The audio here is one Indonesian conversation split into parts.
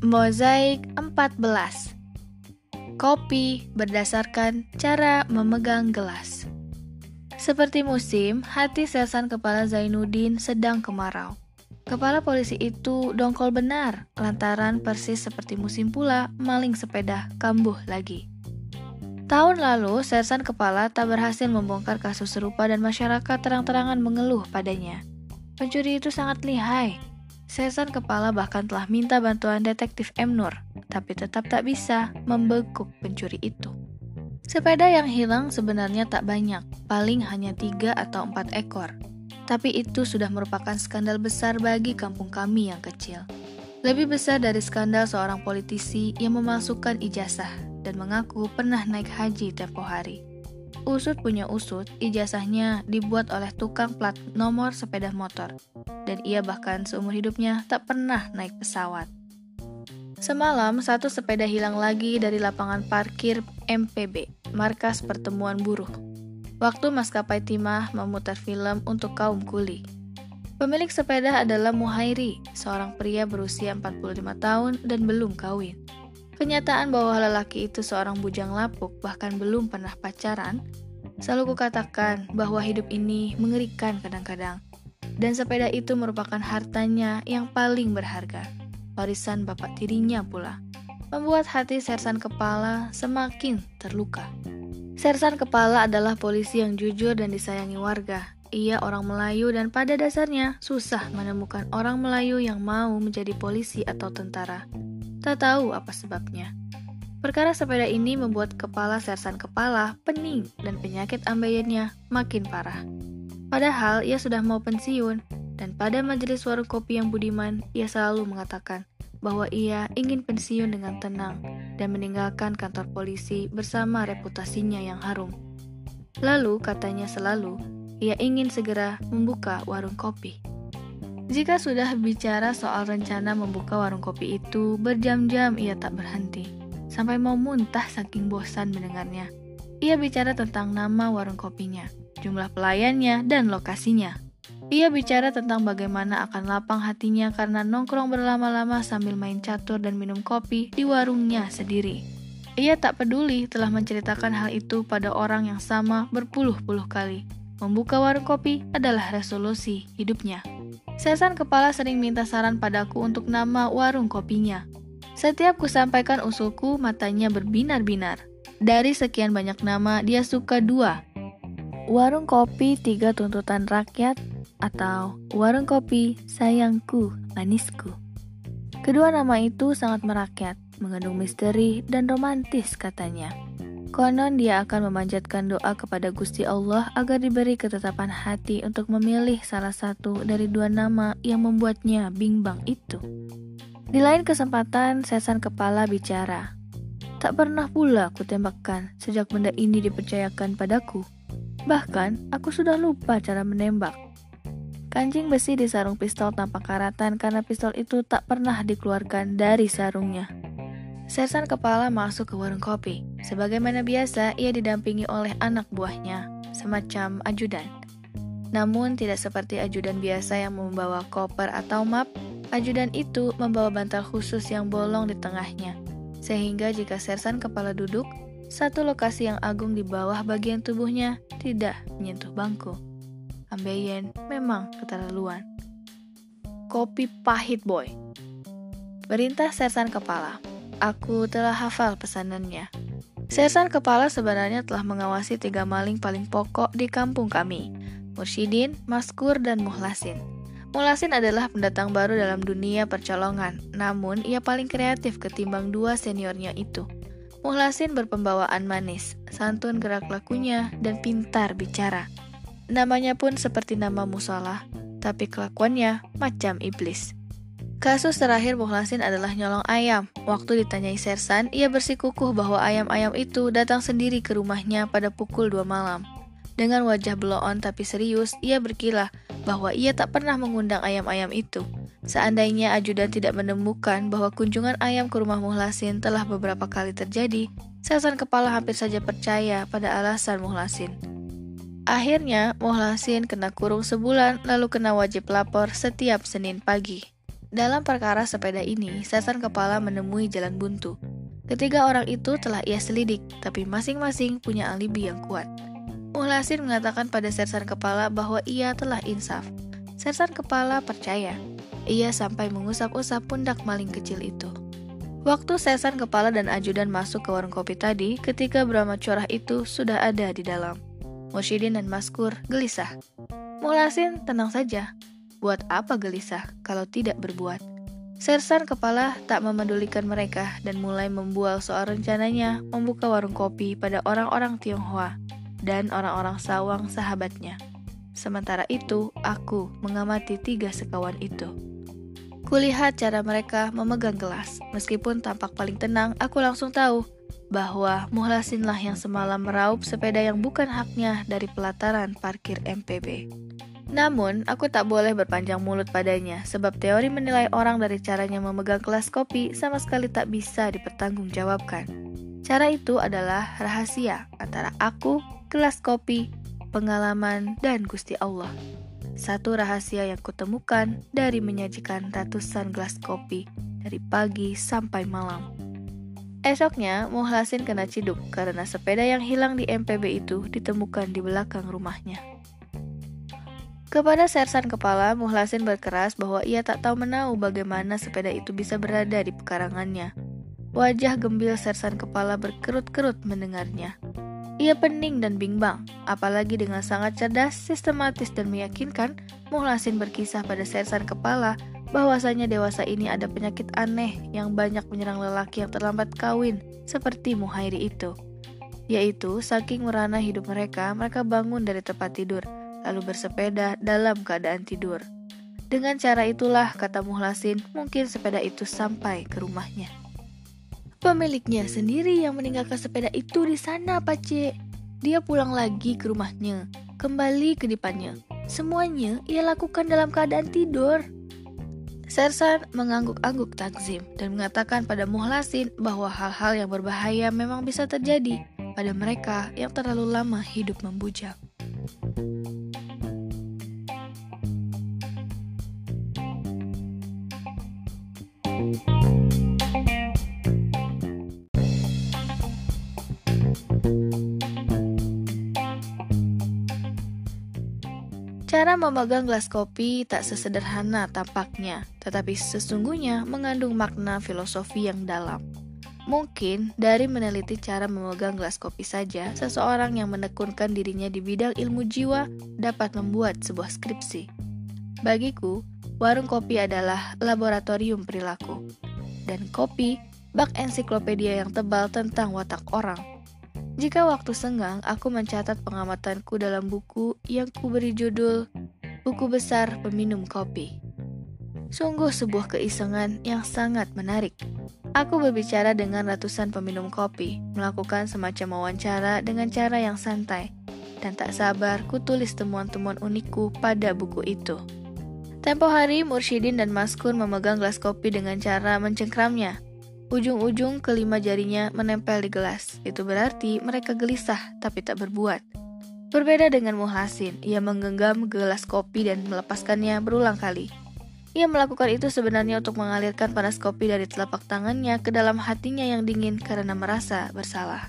Mozaik 14 Kopi berdasarkan cara memegang gelas Seperti musim, hati sesan kepala Zainuddin sedang kemarau. Kepala polisi itu dongkol benar, lantaran persis seperti musim pula maling sepeda kambuh lagi. Tahun lalu, Sersan Kepala tak berhasil membongkar kasus serupa dan masyarakat terang-terangan mengeluh padanya. Pencuri itu sangat lihai, Sesan kepala bahkan telah minta bantuan detektif M. Nur, tapi tetap tak bisa membekuk pencuri itu. Sepeda yang hilang sebenarnya tak banyak, paling hanya tiga atau empat ekor. Tapi itu sudah merupakan skandal besar bagi kampung kami yang kecil. Lebih besar dari skandal seorang politisi yang memasukkan ijazah dan mengaku pernah naik haji tempo hari. Usut punya usut, ijazahnya dibuat oleh tukang plat nomor sepeda motor, dan ia bahkan seumur hidupnya tak pernah naik pesawat. Semalam, satu sepeda hilang lagi dari lapangan parkir MPB, Markas Pertemuan Buruh. Waktu maskapai Timah memutar film untuk kaum kuli. Pemilik sepeda adalah Muhairi, seorang pria berusia 45 tahun dan belum kawin. Kenyataan bahwa lelaki itu seorang bujang lapuk bahkan belum pernah pacaran, selalu kukatakan bahwa hidup ini mengerikan kadang-kadang. Dan sepeda itu merupakan hartanya yang paling berharga, warisan bapak tirinya pula. Membuat hati Sersan Kepala semakin terluka. Sersan Kepala adalah polisi yang jujur dan disayangi warga. Ia orang Melayu dan pada dasarnya susah menemukan orang Melayu yang mau menjadi polisi atau tentara. Tak tahu apa sebabnya. Perkara sepeda ini membuat kepala sersan kepala pening dan penyakit ambeyennya makin parah. Padahal ia sudah mau pensiun, dan pada majelis warung kopi yang budiman, ia selalu mengatakan bahwa ia ingin pensiun dengan tenang dan meninggalkan kantor polisi bersama reputasinya yang harum. Lalu, katanya selalu, ia ingin segera membuka warung kopi. Jika sudah bicara soal rencana membuka warung kopi itu, berjam-jam ia tak berhenti, sampai mau muntah saking bosan mendengarnya. Ia bicara tentang nama warung kopinya, jumlah pelayannya, dan lokasinya. Ia bicara tentang bagaimana akan lapang hatinya karena nongkrong berlama-lama sambil main catur dan minum kopi di warungnya sendiri. Ia tak peduli telah menceritakan hal itu pada orang yang sama berpuluh-puluh kali. Membuka warung kopi adalah resolusi hidupnya. Sesan kepala sering minta saran padaku untuk nama warung kopinya. Setiap kusampaikan usulku, matanya berbinar-binar. Dari sekian banyak nama, dia suka dua. Warung kopi tiga tuntutan rakyat atau warung kopi sayangku, manisku. Kedua nama itu sangat merakyat, mengandung misteri dan romantis katanya. Konon dia akan memanjatkan doa kepada Gusti Allah agar diberi ketetapan hati untuk memilih salah satu dari dua nama yang membuatnya bimbang itu. Di lain kesempatan, sesan kepala bicara. Tak pernah pula aku tembakkan sejak benda ini dipercayakan padaku. Bahkan, aku sudah lupa cara menembak. Kancing besi di sarung pistol tampak karatan karena pistol itu tak pernah dikeluarkan dari sarungnya. Sersan kepala masuk ke warung kopi. Sebagaimana biasa, ia didampingi oleh anak buahnya, semacam ajudan. Namun tidak seperti ajudan biasa yang membawa koper atau map, ajudan itu membawa bantal khusus yang bolong di tengahnya. Sehingga jika Sersan kepala duduk, satu lokasi yang agung di bawah bagian tubuhnya tidak menyentuh bangku. Ambeien memang keterlaluan. Kopi pahit boy. Perintah Sersan kepala. Aku telah hafal pesanannya. Sersan kepala sebenarnya telah mengawasi tiga maling paling pokok di kampung kami, Mursyidin, Maskur, dan Muhlasin. Muhlasin adalah pendatang baru dalam dunia percolongan, namun ia paling kreatif ketimbang dua seniornya itu. Muhlasin berpembawaan manis, santun gerak lakunya, dan pintar bicara. Namanya pun seperti nama musalah, tapi kelakuannya macam iblis. Kasus terakhir Muhlasin adalah nyolong ayam. Waktu ditanyai Sersan, ia bersikukuh bahwa ayam-ayam itu datang sendiri ke rumahnya pada pukul 2 malam. Dengan wajah beloon tapi serius, ia berkilah bahwa ia tak pernah mengundang ayam-ayam itu. Seandainya ajudan tidak menemukan bahwa kunjungan ayam ke rumah Muhlasin telah beberapa kali terjadi, Sersan kepala hampir saja percaya pada alasan Muhlasin. Akhirnya, Muhlasin kena kurung sebulan lalu kena wajib lapor setiap Senin pagi. Dalam perkara sepeda ini, Sersan Kepala menemui jalan buntu. Ketiga orang itu telah ia selidik, tapi masing-masing punya alibi yang kuat. Muhlasin mengatakan pada Sersan Kepala bahwa ia telah insaf. Sersan Kepala percaya. Ia sampai mengusap-usap pundak maling kecil itu. Waktu Sersan Kepala dan ajudan masuk ke warung kopi tadi, ketika Brahma Corah itu sudah ada di dalam. Musyidin dan Maskur gelisah. Mulasin tenang saja. Buat apa gelisah kalau tidak berbuat? Sersan kepala tak memedulikan mereka dan mulai membual soal rencananya membuka warung kopi pada orang-orang Tionghoa dan orang-orang sawang sahabatnya. Sementara itu, aku mengamati tiga sekawan itu. Kulihat cara mereka memegang gelas. Meskipun tampak paling tenang, aku langsung tahu bahwa Muhlasinlah yang semalam meraup sepeda yang bukan haknya dari pelataran parkir MPB. Namun, aku tak boleh berpanjang mulut padanya, sebab teori menilai orang dari caranya memegang kelas kopi sama sekali tak bisa dipertanggungjawabkan. Cara itu adalah rahasia antara aku, kelas kopi, pengalaman, dan Gusti Allah. Satu rahasia yang kutemukan dari menyajikan ratusan gelas kopi dari pagi sampai malam. Esoknya, Muhlasin kena ciduk karena sepeda yang hilang di MPB itu ditemukan di belakang rumahnya. Kepada sersan kepala, Muhlasin berkeras bahwa ia tak tahu menahu bagaimana sepeda itu bisa berada di pekarangannya. Wajah gembil sersan kepala berkerut-kerut mendengarnya. Ia pening dan bimbang, apalagi dengan sangat cerdas, sistematis, dan meyakinkan, Muhlasin berkisah pada sersan kepala bahwasanya dewasa ini ada penyakit aneh yang banyak menyerang lelaki yang terlambat kawin, seperti Muhairi itu. Yaitu, saking merana hidup mereka, mereka bangun dari tempat tidur, lalu bersepeda dalam keadaan tidur. Dengan cara itulah, kata Muhlasin, mungkin sepeda itu sampai ke rumahnya. Pemiliknya sendiri yang meninggalkan sepeda itu di sana, Pak Cik. Dia pulang lagi ke rumahnya, kembali ke depannya. Semuanya ia lakukan dalam keadaan tidur. Sersan mengangguk-angguk takzim dan mengatakan pada Muhlasin bahwa hal-hal yang berbahaya memang bisa terjadi pada mereka yang terlalu lama hidup membujang. Memegang gelas kopi tak sesederhana tampaknya, tetapi sesungguhnya mengandung makna filosofi yang dalam. Mungkin dari meneliti cara memegang gelas kopi saja, seseorang yang menekunkan dirinya di bidang ilmu jiwa dapat membuat sebuah skripsi. Bagiku, warung kopi adalah laboratorium perilaku, dan kopi bak ensiklopedia yang tebal tentang watak orang. Jika waktu senggang, aku mencatat pengamatanku dalam buku yang kuberi judul Buku Besar Peminum Kopi. Sungguh sebuah keisengan yang sangat menarik. Aku berbicara dengan ratusan peminum kopi, melakukan semacam wawancara dengan cara yang santai, dan tak sabar kutulis temuan-temuan unikku pada buku itu. Tempo hari, Mursyidin dan Maskun memegang gelas kopi dengan cara mencengkramnya, Ujung-ujung kelima jarinya menempel di gelas. Itu berarti mereka gelisah tapi tak berbuat. Berbeda dengan Muhasin, ia menggenggam gelas kopi dan melepaskannya berulang kali. Ia melakukan itu sebenarnya untuk mengalirkan panas kopi dari telapak tangannya ke dalam hatinya yang dingin karena merasa bersalah.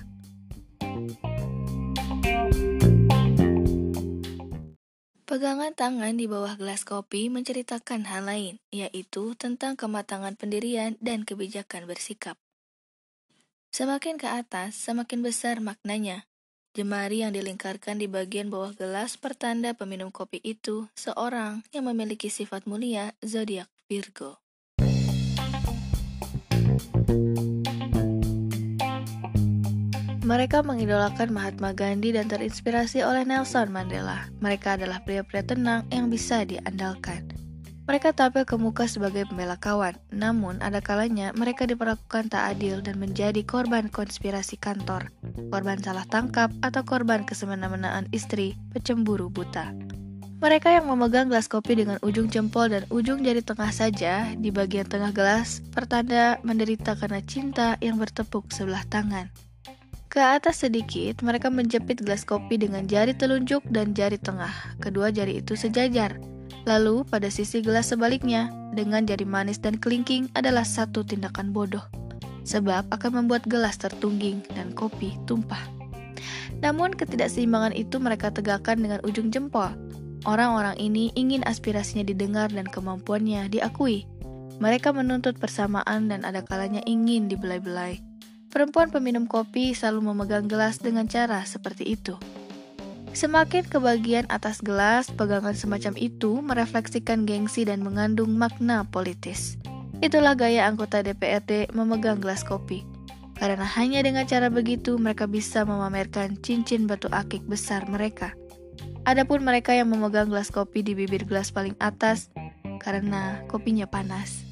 Pegangan tangan di bawah gelas kopi menceritakan hal lain, yaitu tentang kematangan pendirian dan kebijakan bersikap. Semakin ke atas, semakin besar maknanya. Jemari yang dilingkarkan di bagian bawah gelas pertanda peminum kopi itu seorang yang memiliki sifat mulia zodiak Virgo. Mereka mengidolakan Mahatma Gandhi dan terinspirasi oleh Nelson Mandela. Mereka adalah pria-pria tenang yang bisa diandalkan. Mereka tampil ke muka sebagai pembela kawan, namun ada kalanya mereka diperlakukan tak adil dan menjadi korban konspirasi kantor, korban salah tangkap, atau korban kesemena-menaan istri, pecemburu buta. Mereka yang memegang gelas kopi dengan ujung jempol dan ujung jari tengah saja di bagian tengah gelas, pertanda menderita karena cinta yang bertepuk sebelah tangan. Ke atas sedikit, mereka menjepit gelas kopi dengan jari telunjuk dan jari tengah. Kedua jari itu sejajar. Lalu, pada sisi gelas sebaliknya, dengan jari manis dan kelingking adalah satu tindakan bodoh. Sebab akan membuat gelas tertungging dan kopi tumpah. Namun ketidakseimbangan itu mereka tegakkan dengan ujung jempol. Orang-orang ini ingin aspirasinya didengar dan kemampuannya diakui. Mereka menuntut persamaan dan ada kalanya ingin dibelai-belai. Perempuan peminum kopi selalu memegang gelas dengan cara seperti itu. Semakin ke bagian atas gelas, pegangan semacam itu merefleksikan gengsi dan mengandung makna politis. Itulah gaya anggota DPRD memegang gelas kopi. Karena hanya dengan cara begitu mereka bisa memamerkan cincin batu akik besar mereka. Adapun mereka yang memegang gelas kopi di bibir gelas paling atas karena kopinya panas.